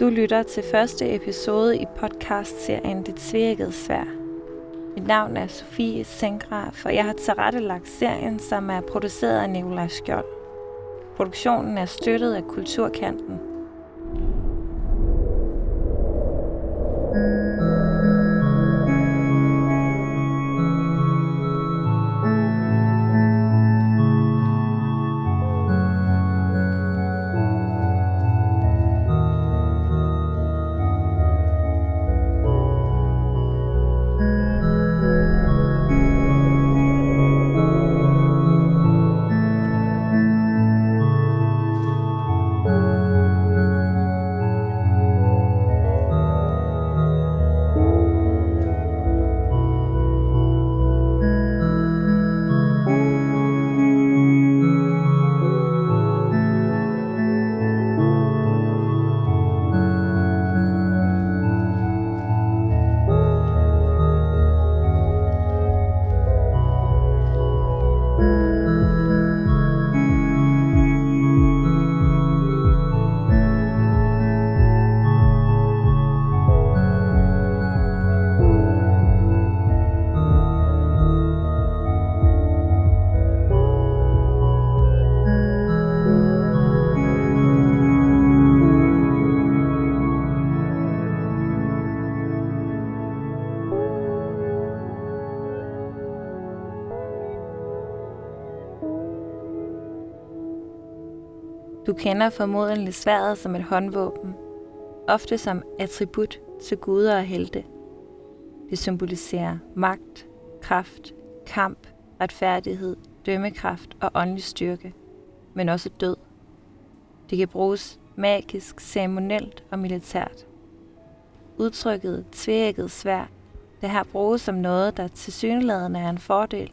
Du lytter til første episode i podcastserien Det Svækket Svær. Mit navn er Sofie Sengraf, og jeg har tilrettelagt serien, som er produceret af Nikolaj Skjold. Produktionen er støttet af Kulturkanten – Du kender formodentlig sværet som et håndvåben, ofte som attribut til guder og helte. Det symboliserer magt, kraft, kamp, retfærdighed, dømmekraft og åndelig styrke, men også død. Det kan bruges magisk, ceremonielt og militært. Udtrykket tvækket svær, det her bruges som noget, der tilsyneladende er en fordel,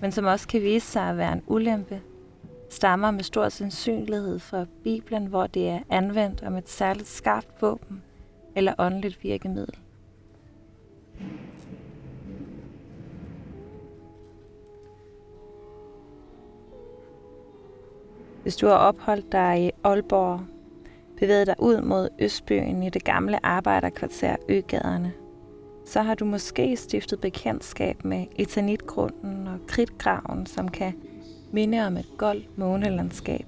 men som også kan vise sig at være en ulempe stammer med stor sandsynlighed fra Bibelen, hvor det er anvendt om et særligt skarpt våben eller åndeligt virkemiddel. Hvis du har opholdt dig i Aalborg, bevæget dig ud mod Østbyen i det gamle arbejderkvarter Øgaderne, så har du måske stiftet bekendtskab med etanitgrunden og kridtgraven, som kan minde om et goldt månelandskab.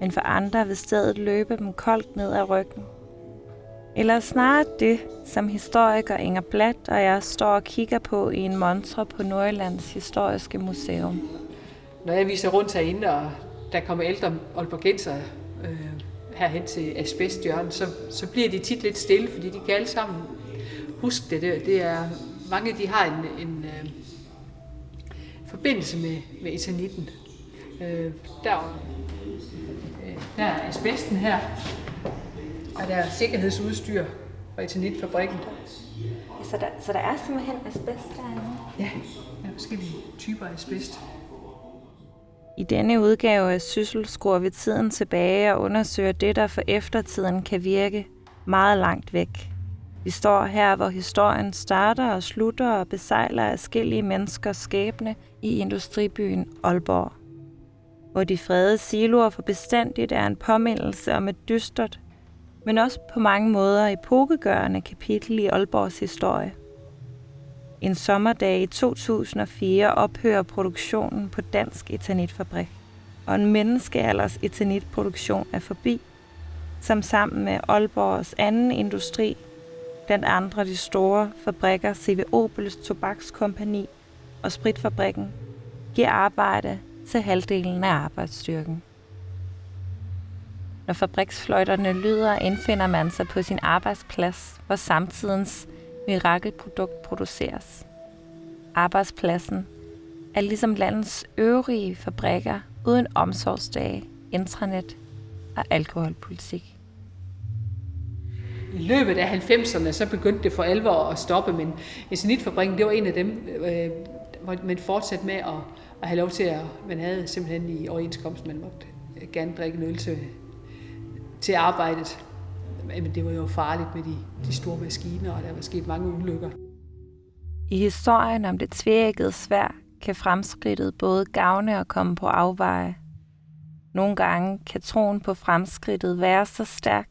Men for andre vil stedet løbe dem koldt ned ad ryggen. Eller snarere det, som historiker Inger Blatt og jeg står og kigger på i en montre på Nordjyllands Historiske Museum. Når jeg viser rundt herinde, og der kommer ældre Aalborgenser øh, herhen til asbestjørnen, så, så bliver de tit lidt stille, fordi de kan alle sammen huske det. Det, det er, mange de har en, en øh, forbindelse med, med etanitten. Øh, der, øh, der er asbesten her, og der er sikkerhedsudstyr fra etanitfabrikken. Ja, så, der, så der er simpelthen asbest derinde? Ja, der er forskellige typer af asbest. I denne udgave af Syssel skruer vi tiden tilbage og undersøger det, der for eftertiden kan virke meget langt væk. Vi står her, hvor historien starter og slutter og besejler afskillige menneskers skæbne i industribyen Aalborg. Hvor de fredede siloer for bestandigt er en påmindelse om et dystert, men også på mange måder epokegørende kapitel i Aalborgs historie. En sommerdag i 2004 ophører produktionen på Dansk Etanitfabrik, og en menneskealders etanitproduktion er forbi, som sammen med Aalborgs anden industri blandt andre de store fabrikker CV Opels Tobakskompani og Spritfabrikken, giver arbejde til halvdelen af arbejdsstyrken. Når fabriksfløjterne lyder, indfinder man sig på sin arbejdsplads, hvor samtidens mirakelprodukt produceres. Arbejdspladsen er ligesom landets øvrige fabrikker uden omsorgsdage, intranet og alkoholpolitik i løbet af 90'erne, så begyndte det for alvor at stoppe, men Esenitfabrikken, det var en af dem, øh, hvor man fortsatte med at, at have lov til at, man havde simpelthen i overenskomst, man måtte øh, gerne drikke en øl til, til arbejdet. Men det var jo farligt med de, de store maskiner, og der var sket mange ulykker. I historien om det tvækkede svær kan fremskridtet både gavne og komme på afveje. Nogle gange kan troen på fremskridtet være så stærk,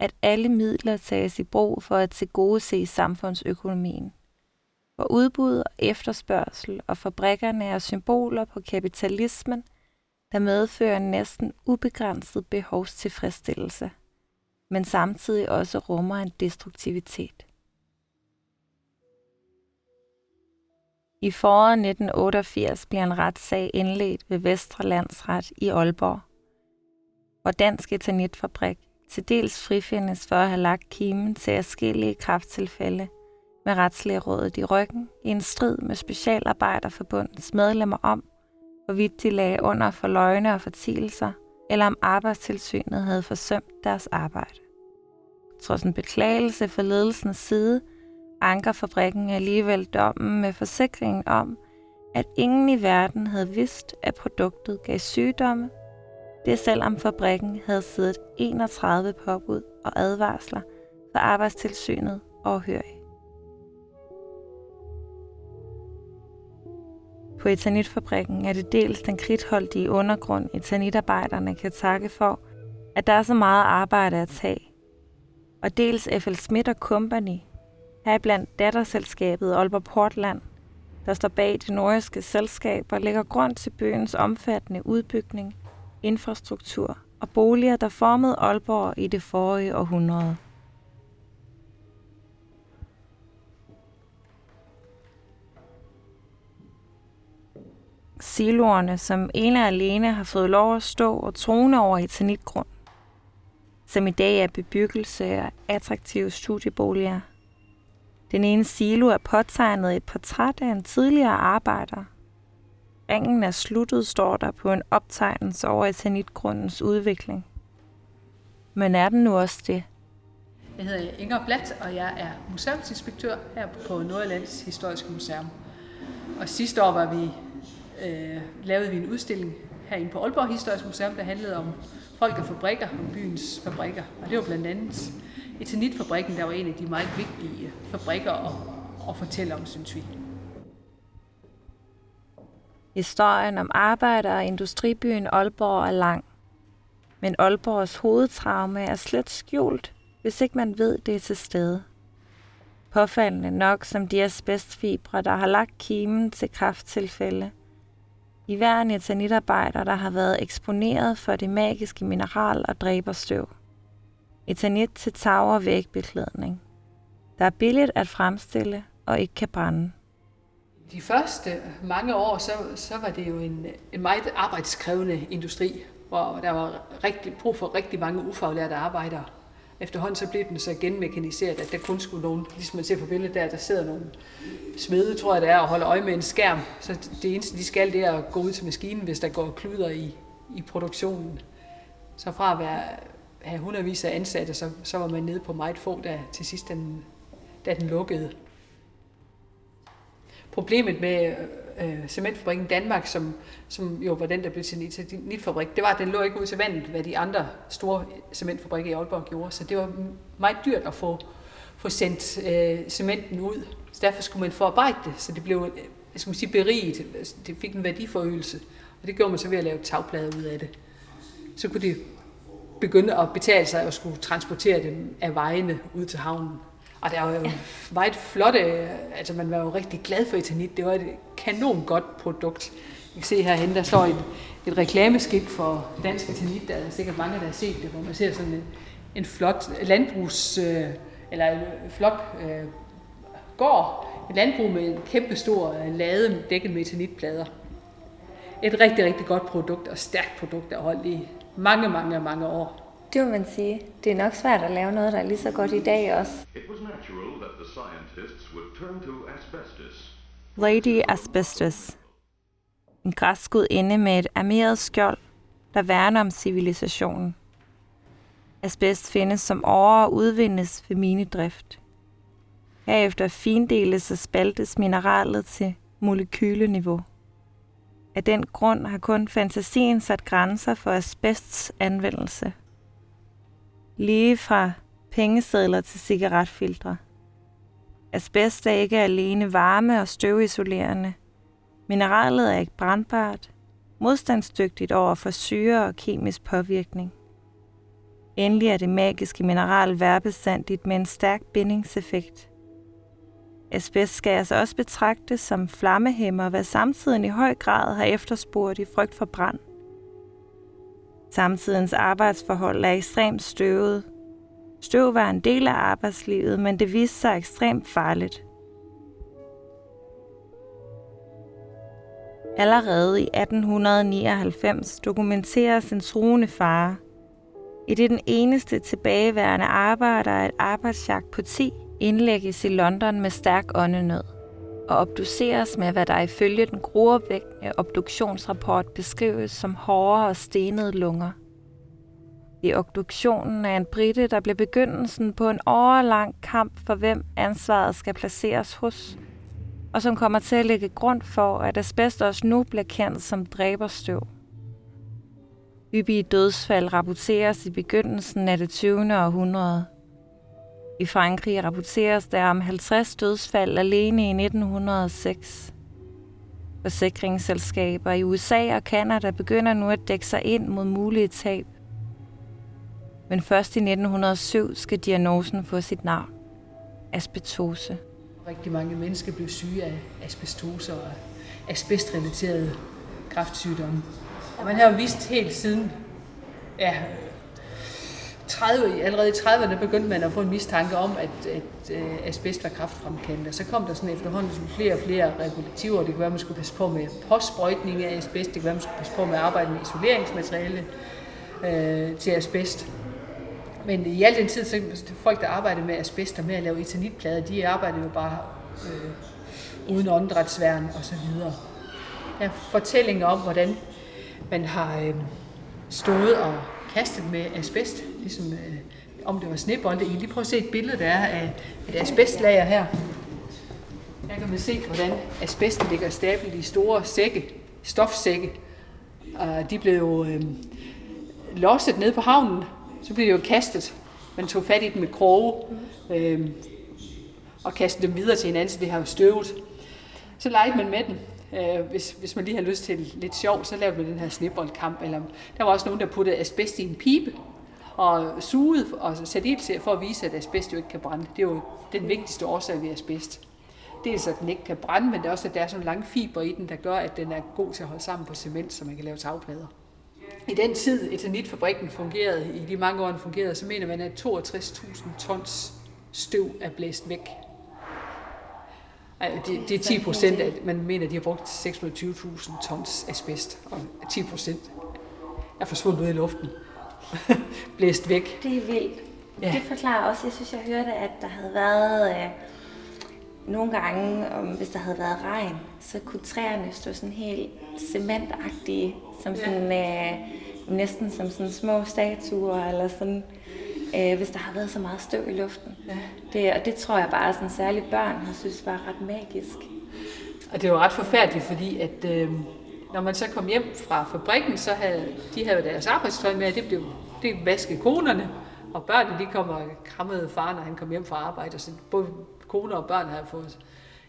at alle midler tages i brug for at tilgodese samfundsøkonomien. For udbud og efterspørgsel og fabrikkerne er symboler på kapitalismen, der medfører en næsten ubegrænset behovstilfredsstillelse, men samtidig også rummer en destruktivitet. I foråret 1988 bliver en retssag indledt ved Vestre Landsret i Aalborg, hvor Dansk Etanitfabrik til dels frifindes for at have lagt kimen til afskillige krafttilfælde med retslige i ryggen i en strid med Specialarbejderforbundets medlemmer om, hvorvidt de lagde under for løgne og fortielser, eller om arbejdstilsynet havde forsømt deres arbejde. Trods en beklagelse fra ledelsens side, anker fabrikken alligevel dommen med forsikringen om, at ingen i verden havde vidst, at produktet gav sygdomme. Det selvom fabrikken havde siddet 31 påbud og advarsler for arbejdstilsynet overhørig. På etanitfabrikken er det dels den kridtholdige undergrund, etanitarbejderne kan takke for, at der er så meget arbejde at tage, og dels F.L. Schmidt Company, heriblandt datterselskabet Aalborg Portland, der står bag det nordiske selskab og lægger grund til byens omfattende udbygning, infrastruktur og boliger, der formede Aalborg i det forrige århundrede. Siloerne, som ene og alene har fået lov at stå og trone over etanitgrund, som i dag er bebyggelse og attraktive studieboliger, den ene silo er påtegnet et portræt af en tidligere arbejder. Ringen er sluttet, står der på en optegnelse over etanitgrundens udvikling. Men er den nu også det? Jeg hedder Inger Blat, og jeg er museumsinspektør her på Nordjyllands Historiske Museum. Og sidste år var vi, øh, lavede vi en udstilling herinde på Aalborg Historisk Museum, der handlede om folk og fabrikker, om byens fabrikker. Og det var blandt andet Etanitfabrikken, der var en af de meget vigtige fabrikker at, at fortælle om, synes vi. Historien om arbejder- og industribyen Aalborg er lang. Men Aalborgs hovedtraume er slet skjult, hvis ikke man ved, det er til stede. Påfaldende nok som de asbestfibre, der har lagt kimen til krafttilfælde. I hver en etanitarbejder, der har været eksponeret for det magiske mineral og dræberstøv etanit til tag- og vægbeklædning, der er billigt at fremstille og ikke kan brænde. De første mange år, så, så var det jo en, en meget arbejdskrævende industri, hvor der var rigtig, brug for rigtig mange ufaglærte arbejdere. Efterhånden så blev den så genmekaniseret, at der kun skulle nogen, ligesom man ser på billedet der, der sidder nogle smede, tror jeg det er, og holder øje med en skærm. Så det eneste, de skal, det er at gå ud til maskinen, hvis der går kluder i, i produktionen. Så fra at være have hundredvis af ansatte, så, så var man nede på meget få, der til sidst den, da den lukkede. Problemet med øh, øh cementfabrikken Danmark, som, som jo var den, der blev til nitfabrik, det var, at den lå ikke ud til vandet, hvad de andre store cementfabrikker i Aalborg gjorde. Så det var meget dyrt at få, få sendt øh, cementen ud. Så derfor skulle man forarbejde det, så det blev øh, jeg skal sige, beriget. Altså, det fik en værdiforøgelse. Og det gjorde man så ved at lave tagplader ud af det. Så kunne det begynde at betale sig at skulle transportere dem af vejene ud til havnen. Og der var jo ja. meget flotte, altså man var jo rigtig glad for etanit. Det var et kanon godt produkt. I kan se herhen, der står et, et reklameskilt for dansk etanit. Der er sikkert mange, der har set det, hvor man ser sådan en, en flot landbrugs, øh, eller en flot øh, gård. Et landbrug med en kæmpe stor lade dækket med etanitplader. Et rigtig, rigtig godt produkt og stærkt produkt, der holdt i mange, mange, mange år. Det må man sige. Det er nok svært at lave noget, der er lige så godt i dag også. It was natural that the scientists would turn to asbestos. Lady Asbestos. En græsk inde med et armeret skjold, der værner om civilisationen. Asbest findes som over- og udvindes ved minedrift. Herefter findeles og spaltes mineralet til molekyleniveau. Af den grund har kun fantasien sat grænser for asbests anvendelse. Lige fra pengesedler til cigaretfiltre. Asbest er ikke alene varme og støvisolerende. Mineralet er ikke brandbart, modstandsdygtigt over for syre og kemisk påvirkning. Endelig er det magiske mineral værbestandigt med en stærk bindingseffekt. Asbest skal altså også betragtes som flammehæmmer, hvad samtiden i høj grad har efterspurgt i frygt for brand. Samtidens arbejdsforhold er ekstremt støvet. Støv var en del af arbejdslivet, men det viste sig ekstremt farligt. Allerede i 1899 dokumenteres en truende fare. I det den eneste tilbageværende arbejder er et arbejdsjagt på 10 indlægges i London med stærk åndenød og obduceres med, hvad der ifølge den gruervækkende obduktionsrapport beskrives som hårde og stenede lunger. I obduktionen er en brite, der blev begyndelsen på en årlang kamp for, hvem ansvaret skal placeres hos, og som kommer til at lægge grund for, at asbestos nu bliver kendt som dræberstøv. Hyppige dødsfald rapporteres i begyndelsen af det 20. århundrede. I Frankrig rapporteres der om 50 dødsfald alene i 1906. Forsikringsselskaber i USA og Kanada begynder nu at dække sig ind mod mulige tab. Men først i 1907 skal diagnosen få sit navn. Asbestose. Rigtig mange mennesker blev syge af asbestose og asbestrelaterede kræftsygdomme. Og man har jo vist helt siden ja, 30, allerede i 30'erne begyndte man at få en mistanke om, at, at uh, asbest var kraftfremkaldende. Og så kom der sådan efterhånden sådan flere og flere regulativer. Det kunne være, at man skulle passe på med påsprøjtning af asbest. Det kunne være, at man skulle passe på med at arbejde med isoleringsmateriale øh, til asbest. Men i al den tid, så folk, der arbejdede med asbest og med at lave eternitplader, de arbejdede jo bare øh, uden åndedrætsværn og så videre. Der er fortællinger om, hvordan man har øh, stået og kastet med asbest, ligesom øh, om det var snebolde. I kan lige prøve at se et billede, der er af et asbestlager her. Her kan man se, hvordan asbesten ligger stablet i store sække, stofsække. Og de blev øh, losset ned på havnen, så blev de jo kastet. Man tog fat i dem med kroge øh, og kastede dem videre til hinanden, så det har jo støvet. Så legede man med dem. Øh, hvis, hvis man lige har lyst til lidt sjov, så lavede man den her sneboldkamp. Eller, der var også nogen, der puttede asbest i en pibe og sugede og satte ild til for at vise, at asbest jo ikke kan brænde. Det er jo den vigtigste årsag ved asbest. Dels at den ikke kan brænde, men det er også, at der er sådan lange fiber i den, der gør, at den er god til at holde sammen på cement, så man kan lave tagplader. I den tid, Eternitfabrikken fungerede, i de mange år, den fungerede, så mener man, at 62.000 tons støv er blæst væk. Det, det er 10 procent, at man mener, at de har brugt 620.000 tons asbest, og 10 procent er forsvundet ud i luften. blæst væk. Det er vildt. Ja. Det forklarer også, jeg synes, jeg hørte, at der havde været øh, nogle gange, om, hvis der havde været regn, så kunne træerne stå sådan helt cementagtige, som sådan, ja. øh, næsten som sådan små statuer, eller sådan, øh, hvis der har været så meget støv i luften. Ja. Det, og det tror jeg bare, sådan særligt børn har synes var ret magisk. Og det var ret forfærdeligt, fordi at øh, når man så kom hjem fra fabrikken, så havde de havde deres arbejdstøj med, og det blev det vaskede konerne, og børnene de kom og krammede far, når han kom hjem fra arbejde, så både koner og børn havde fået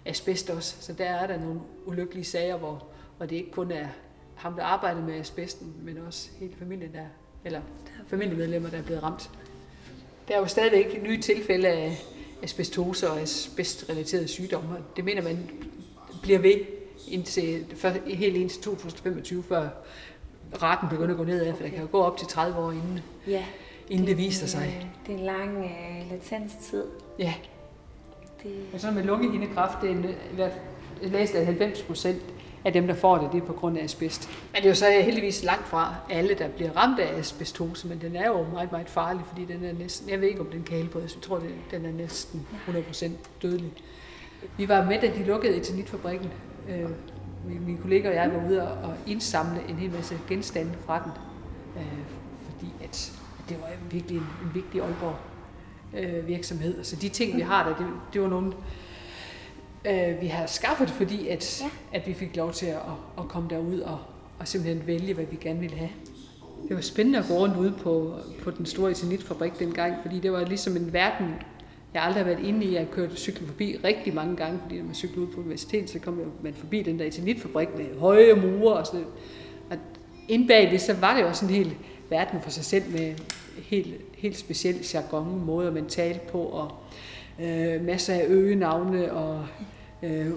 asbest også. Så der er der nogle ulykkelige sager, hvor, hvor det ikke kun er ham, der arbejder med asbesten, men også hele familien, der, eller familiemedlemmer, der er blevet ramt. Der er jo stadigvæk nye tilfælde af asbestose og asbestrelaterede sygdomme, det mener man bliver ved indtil, for, helt indtil 2025, før raten begynder at gå nedad, for der kan jo gå op til 30 år inden, ja, inden det, det viser sig. Det er en lang uh, latenstid. Ja. Det... Og så med lungehindekræft, det er en, jeg læste, at 90 procent af dem, der får det, det er på grund af asbest. Men det er jo så heldigvis langt fra alle, der bliver ramt af asbestose, men den er jo meget, meget farlig, fordi den er næsten, jeg ved ikke, om den kan helbredes, jeg tror, den er næsten 100% dødelig. Vi var med, da de lukkede eternitfabrikken. Øh, min kollega og jeg var ude og indsamle en hel masse genstande fra den, øh, fordi at, det var virkelig en, en vigtig Aalborg øh, virksomhed. Så de ting, vi har der, det, det var nogle, øh, vi har skaffet, fordi at, ja. at vi fik lov til at, at komme derud og, og simpelthen vælge, hvad vi gerne ville have. Det var spændende at gå rundt ude på, på den store eternitfabrik dengang, fordi det var ligesom en verden, jeg har aldrig været inde i. Jeg har kørt cyklen forbi rigtig mange gange, fordi når man cykler ud på universitetet, så kommer man forbi den der eternitfabrik med høje mure og sådan Og inde bag det, så var det jo sådan en hel verden for sig selv med helt, helt speciel jargon, måder man talte på, og øh, masser af øgenavne og øh,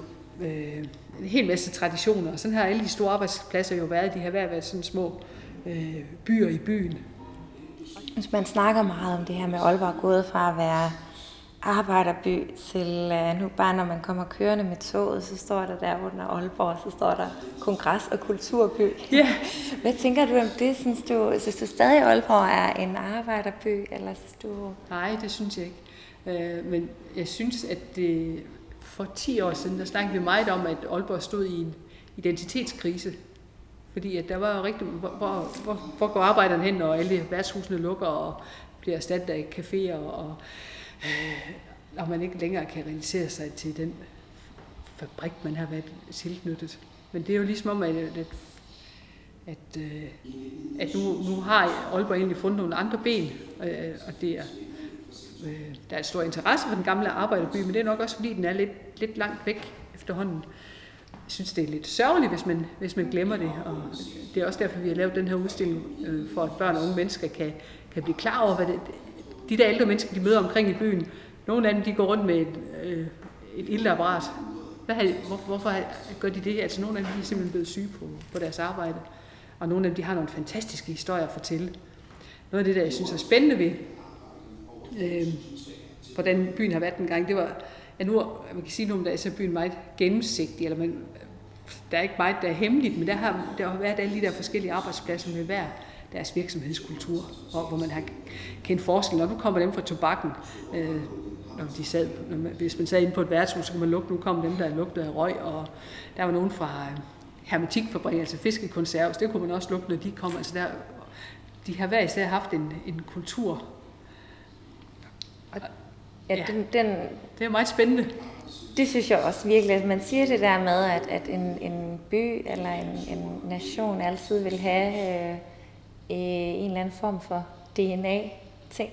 øh, en hel masse traditioner. Og sådan har alle de store arbejdspladser jo været. De har været sådan små øh, byer i byen. Hvis man snakker meget om det her med Aalborg gået fra at være arbejderby til, uh, nu bare når man kommer kørende med toget, så står der der under Aalborg, så står der kongres- og kulturby. Ja. Hvad tænker du om det? Synes du, synes du stadig, Aalborg er en arbejderby, eller synes du... Nej, det synes jeg ikke. Øh, men jeg synes, at det, for 10 år siden, der snakkede vi meget om, at Aalborg stod i en identitetskrise. Fordi at der var jo rigtig, hvor, hvor, hvor, hvor går arbejderne hen, når alle værtshusene lukker og bliver erstattet af caféer, og øh, Øh, når man ikke længere kan realisere sig til den fabrik, man har været tilknyttet. Men det er jo ligesom om, at, at, at, øh, at nu, nu har Aalborg egentlig fundet nogle andre ben, øh, og det er der er stor interesse for den gamle arbejderby, men det er nok også fordi, den er lidt, lidt langt væk efterhånden. Jeg synes, det er lidt sørgeligt, hvis man, hvis man glemmer det, og det er også derfor, vi har lavet den her udstilling, for at børn og unge mennesker kan, kan blive klar over, hvad det, de der ældre mennesker, de møder omkring i byen, nogle af dem, de går rundt med et, øh, et iltapparat. Hvad har, hvor, hvorfor gør de det? Altså nogle af dem, de er simpelthen blevet syge på, på deres arbejde, og nogle af dem, de har nogle fantastiske historier at fortælle. Noget af det, der jeg synes er spændende ved, øh, hvordan byen har været en gang, det var, at nu, man kan sige nu, der er så byen meget gennemsigtig, eller man, der er ikke meget, der er hemmeligt, men der har, der har været alle de der forskellige arbejdspladser med hver deres virksomhedskultur, og hvor man har kendt forskel. Når du kommer dem fra tobakken, øh, når de sad, når man, hvis man sad inde på et værtshus, så kunne man lugte, nu kom dem, der lugtede af røg, og der var nogen fra øh, hermetikfabrik, altså fiskekonserves, det kunne man også lugte, når de kom. Altså der, de har hver især haft en, en kultur. Og, ja, ja. Den, den, det er meget spændende. Det synes jeg også virkelig. Man siger det der med, at, at en, en by eller en, en nation altid vil have øh, en eller anden form for DNA.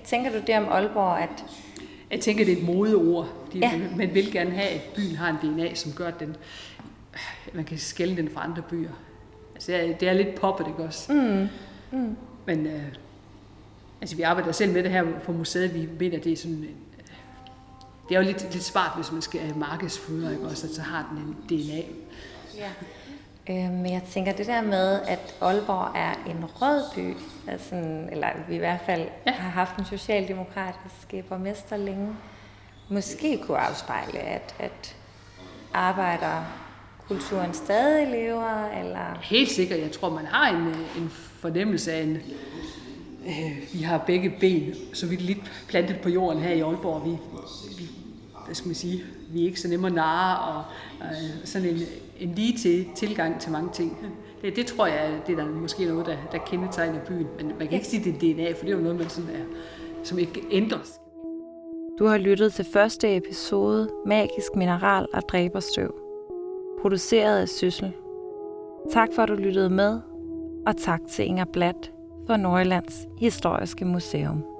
Tænker du det om Aalborg, at... Jeg tænker, det er et modeord, fordi ja. man, vil gerne have, at byen har en DNA, som gør, at den, man kan skælde den fra andre byer. Altså, det er lidt poppet, ikke også? Mm. Mm. Men øh, altså, vi arbejder selv med det her på museet. Vi mener, det er sådan... Øh, det er jo lidt, lidt smart, hvis man skal markedsføre, ikke også? At så har den en DNA. Ja. Øh, men jeg tænker det der med, at Aalborg er en rød by, altså, eller vi i hvert fald ja. har haft en socialdemokratisk borgmester længe, måske kunne afspejle, at, at arbejderkulturen stadig lever, eller... Helt sikkert. Jeg tror, man har en, en fornemmelse af en... Øh, vi har begge ben, så vi er lidt plantet på jorden her i Aalborg. Vi, vi hvad skal man sige, vi er ikke så nemme at narre, og øh, sådan en, en lige til tilgang til mange ting. Det, det tror jeg, det er der måske noget, der, der kendetegner byen. Men man kan ikke sige, det er DNA, for det er jo noget, man sådan er, som ikke ændres. Du har lyttet til første episode Magisk Mineral og Dræberstøv, produceret af Syssel. Tak for, at du lyttede med, og tak til Inger Blatt for Nordjyllands Historiske Museum.